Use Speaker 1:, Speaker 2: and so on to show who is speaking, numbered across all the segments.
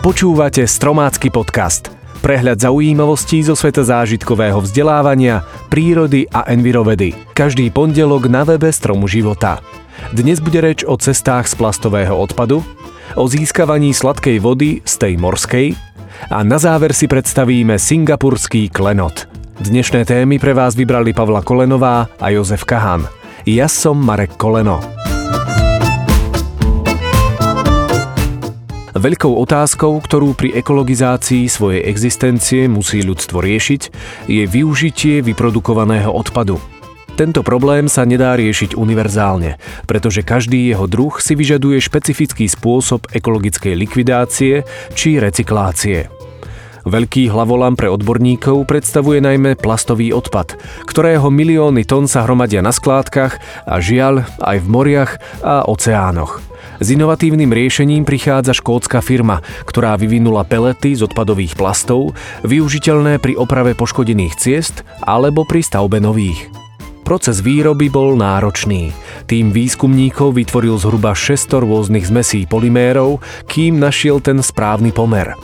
Speaker 1: Počúvate Stromácky podcast. Prehľad zaujímavostí zo sveta zážitkového vzdelávania, prírody a envirovedy. Každý pondelok na webe Stromu života. Dnes bude reč o cestách z plastového odpadu, o získavaní sladkej vody z tej morskej a na záver si predstavíme singapurský klenot. Dnešné témy pre vás vybrali Pavla Kolenová a Jozef Kahan. Ja som Marek Koleno. Veľkou otázkou, ktorú pri ekologizácii svojej existencie musí ľudstvo riešiť, je využitie vyprodukovaného odpadu. Tento problém sa nedá riešiť univerzálne, pretože každý jeho druh si vyžaduje špecifický spôsob ekologickej likvidácie či recyklácie. Veľký hlavolam pre odborníkov predstavuje najmä plastový odpad, ktorého milióny tón sa hromadia na skládkach a žiaľ aj v moriach a oceánoch. S inovatívnym riešením prichádza škótska firma, ktorá vyvinula pelety z odpadových plastov, využiteľné pri oprave poškodených ciest alebo pri stavbe nových. Proces výroby bol náročný. Tým výskumníkov vytvoril zhruba 600 rôznych zmesí polymérov, kým našiel ten správny pomer.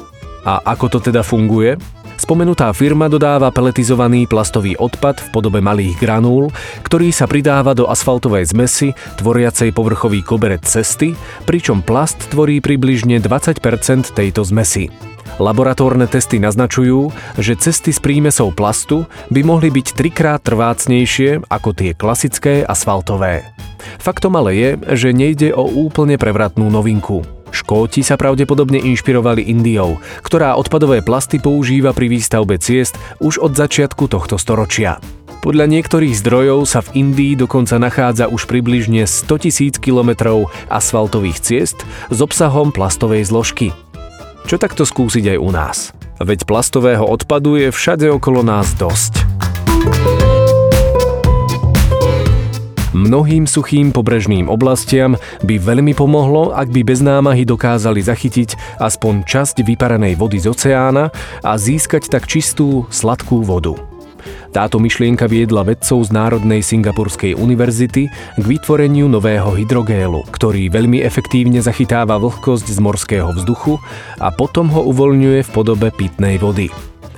Speaker 1: A ako to teda funguje? Spomenutá firma dodáva peletizovaný plastový odpad v podobe malých granúl, ktorý sa pridáva do asfaltovej zmesi, tvoriacej povrchový koberec cesty, pričom plast tvorí približne 20% tejto zmesi. Laboratórne testy naznačujú, že cesty s prímesou plastu by mohli byť trikrát trvácnejšie ako tie klasické asfaltové. Faktom ale je, že nejde o úplne prevratnú novinku. Škóti sa pravdepodobne inšpirovali Indiou, ktorá odpadové plasty používa pri výstavbe ciest už od začiatku tohto storočia. Podľa niektorých zdrojov sa v Indii dokonca nachádza už približne 100 tisíc kilometrov asfaltových ciest s obsahom plastovej zložky. Čo takto skúsiť aj u nás? Veď plastového odpadu je všade okolo nás dosť. Mnohým suchým pobrežným oblastiam by veľmi pomohlo, ak by bez námahy dokázali zachytiť aspoň časť vyparenej vody z oceána a získať tak čistú, sladkú vodu. Táto myšlienka viedla vedcov z Národnej Singapurskej univerzity k vytvoreniu nového hydrogélu, ktorý veľmi efektívne zachytáva vlhkosť z morského vzduchu a potom ho uvoľňuje v podobe pitnej vody.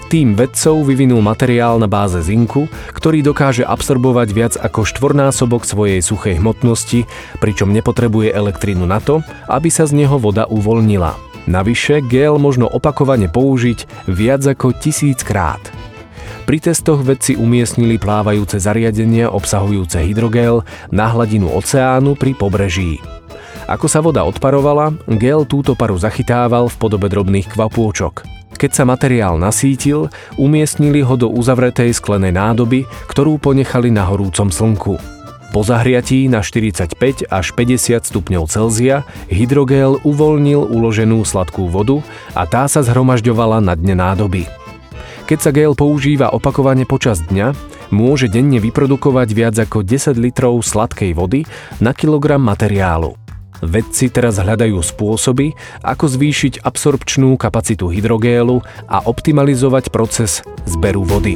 Speaker 1: Tým vedcov vyvinul materiál na báze zinku, ktorý dokáže absorbovať viac ako štvornásobok svojej suchej hmotnosti, pričom nepotrebuje elektrínu na to, aby sa z neho voda uvoľnila. Navyše gel možno opakovane použiť viac ako tisíckrát. Pri testoch vedci umiestnili plávajúce zariadenia obsahujúce hydrogel na hladinu oceánu pri pobreží. Ako sa voda odparovala, gel túto paru zachytával v podobe drobných kvapôčok. Keď sa materiál nasítil, umiestnili ho do uzavretej sklenej nádoby, ktorú ponechali na horúcom slnku. Po zahriatí na 45 až 50 stupňov Celzia hydrogel uvoľnil uloženú sladkú vodu a tá sa zhromažďovala na dne nádoby. Keď sa gel používa opakovane počas dňa, môže denne vyprodukovať viac ako 10 litrov sladkej vody na kilogram materiálu. Vedci teraz hľadajú spôsoby, ako zvýšiť absorpčnú kapacitu hydrogélu a optimalizovať proces zberu vody.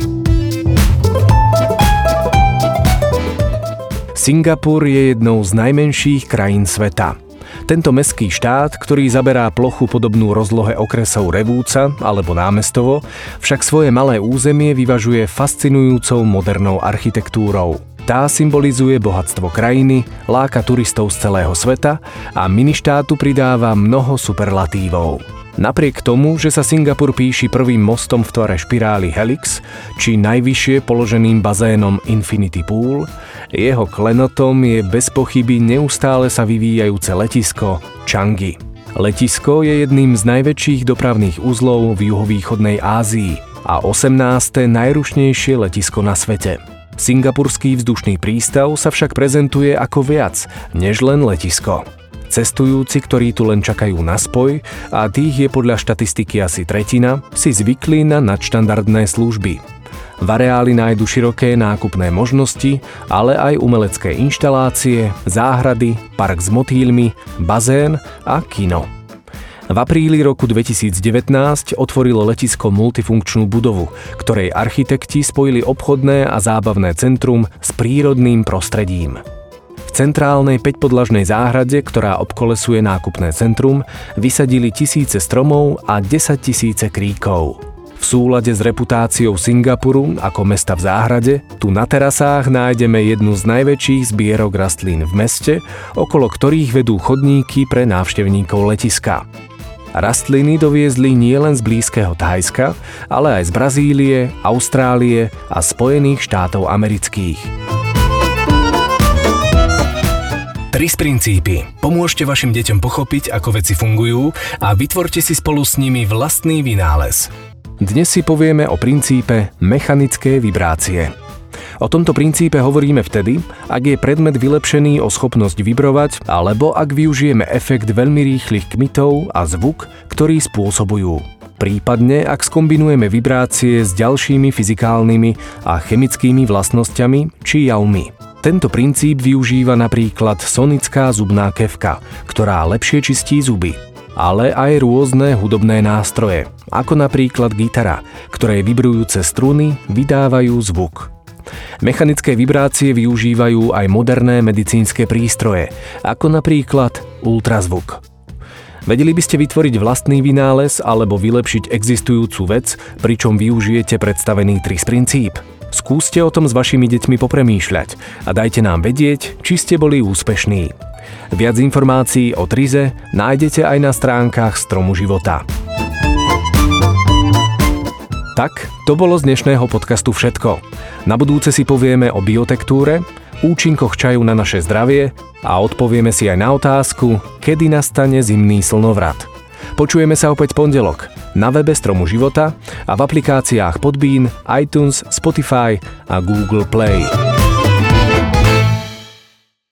Speaker 1: Singapur je jednou z najmenších krajín sveta. Tento meský štát, ktorý zaberá plochu podobnú rozlohe okresov Revúca alebo Námestovo, však svoje malé územie vyvažuje fascinujúcou modernou architektúrou. Tá symbolizuje bohatstvo krajiny, láka turistov z celého sveta a ministátu pridáva mnoho superlatívov. Napriek tomu, že sa Singapur píši prvým mostom v tvare špirály Helix, či najvyššie položeným bazénom Infinity Pool, jeho klenotom je bez pochyby neustále sa vyvíjajúce letisko Changi. Letisko je jedným z najväčších dopravných uzlov v juhovýchodnej Ázii a 18. najrušnejšie letisko na svete. Singapurský vzdušný prístav sa však prezentuje ako viac, než len letisko. Cestujúci, ktorí tu len čakajú na spoj, a tých je podľa štatistiky asi tretina, si zvykli na nadštandardné služby. V areáli nájdu široké nákupné možnosti, ale aj umelecké inštalácie, záhrady, park s motýlmi, bazén a kino. V apríli roku 2019 otvorilo letisko multifunkčnú budovu, ktorej architekti spojili obchodné a zábavné centrum s prírodným prostredím. V centrálnej 5-podlažnej záhrade, ktorá obkolesuje nákupné centrum, vysadili tisíce stromov a 10 tisíce kríkov. V súlade s reputáciou Singapuru ako mesta v záhrade, tu na terasách nájdeme jednu z najväčších zbierok rastlín v meste, okolo ktorých vedú chodníky pre návštevníkov letiska. Rastliny doviezli nielen z blízkeho Thajska, ale aj z Brazílie, Austrálie a Spojených štátov amerických.
Speaker 2: Tris princípy. Pomôžte vašim deťom pochopiť, ako veci fungujú a vytvorte si spolu s nimi vlastný vynález.
Speaker 1: Dnes si povieme o princípe mechanické vibrácie. O tomto princípe hovoríme vtedy, ak je predmet vylepšený o schopnosť vibrovať alebo ak využijeme efekt veľmi rýchlych kmitov a zvuk, ktorý spôsobujú. Prípadne, ak skombinujeme vibrácie s ďalšími fyzikálnymi a chemickými vlastnosťami či javmi. Tento princíp využíva napríklad sonická zubná kevka, ktorá lepšie čistí zuby ale aj rôzne hudobné nástroje, ako napríklad gitara, ktoré vibrujúce struny vydávajú zvuk. Mechanické vibrácie využívajú aj moderné medicínske prístroje, ako napríklad ultrazvuk. Vedeli by ste vytvoriť vlastný vynález alebo vylepšiť existujúcu vec, pričom využijete predstavený TRIS princíp? Skúste o tom s vašimi deťmi popremýšľať a dajte nám vedieť, či ste boli úspešní. Viac informácií o Trize nájdete aj na stránkach Stromu života. Tak, to bolo z dnešného podcastu všetko. Na budúce si povieme o biotektúre, účinkoch čaju na naše zdravie a odpovieme si aj na otázku, kedy nastane zimný slnovrat. Počujeme sa opäť pondelok na webe Stromu života a v aplikáciách Podbean, iTunes, Spotify a Google Play.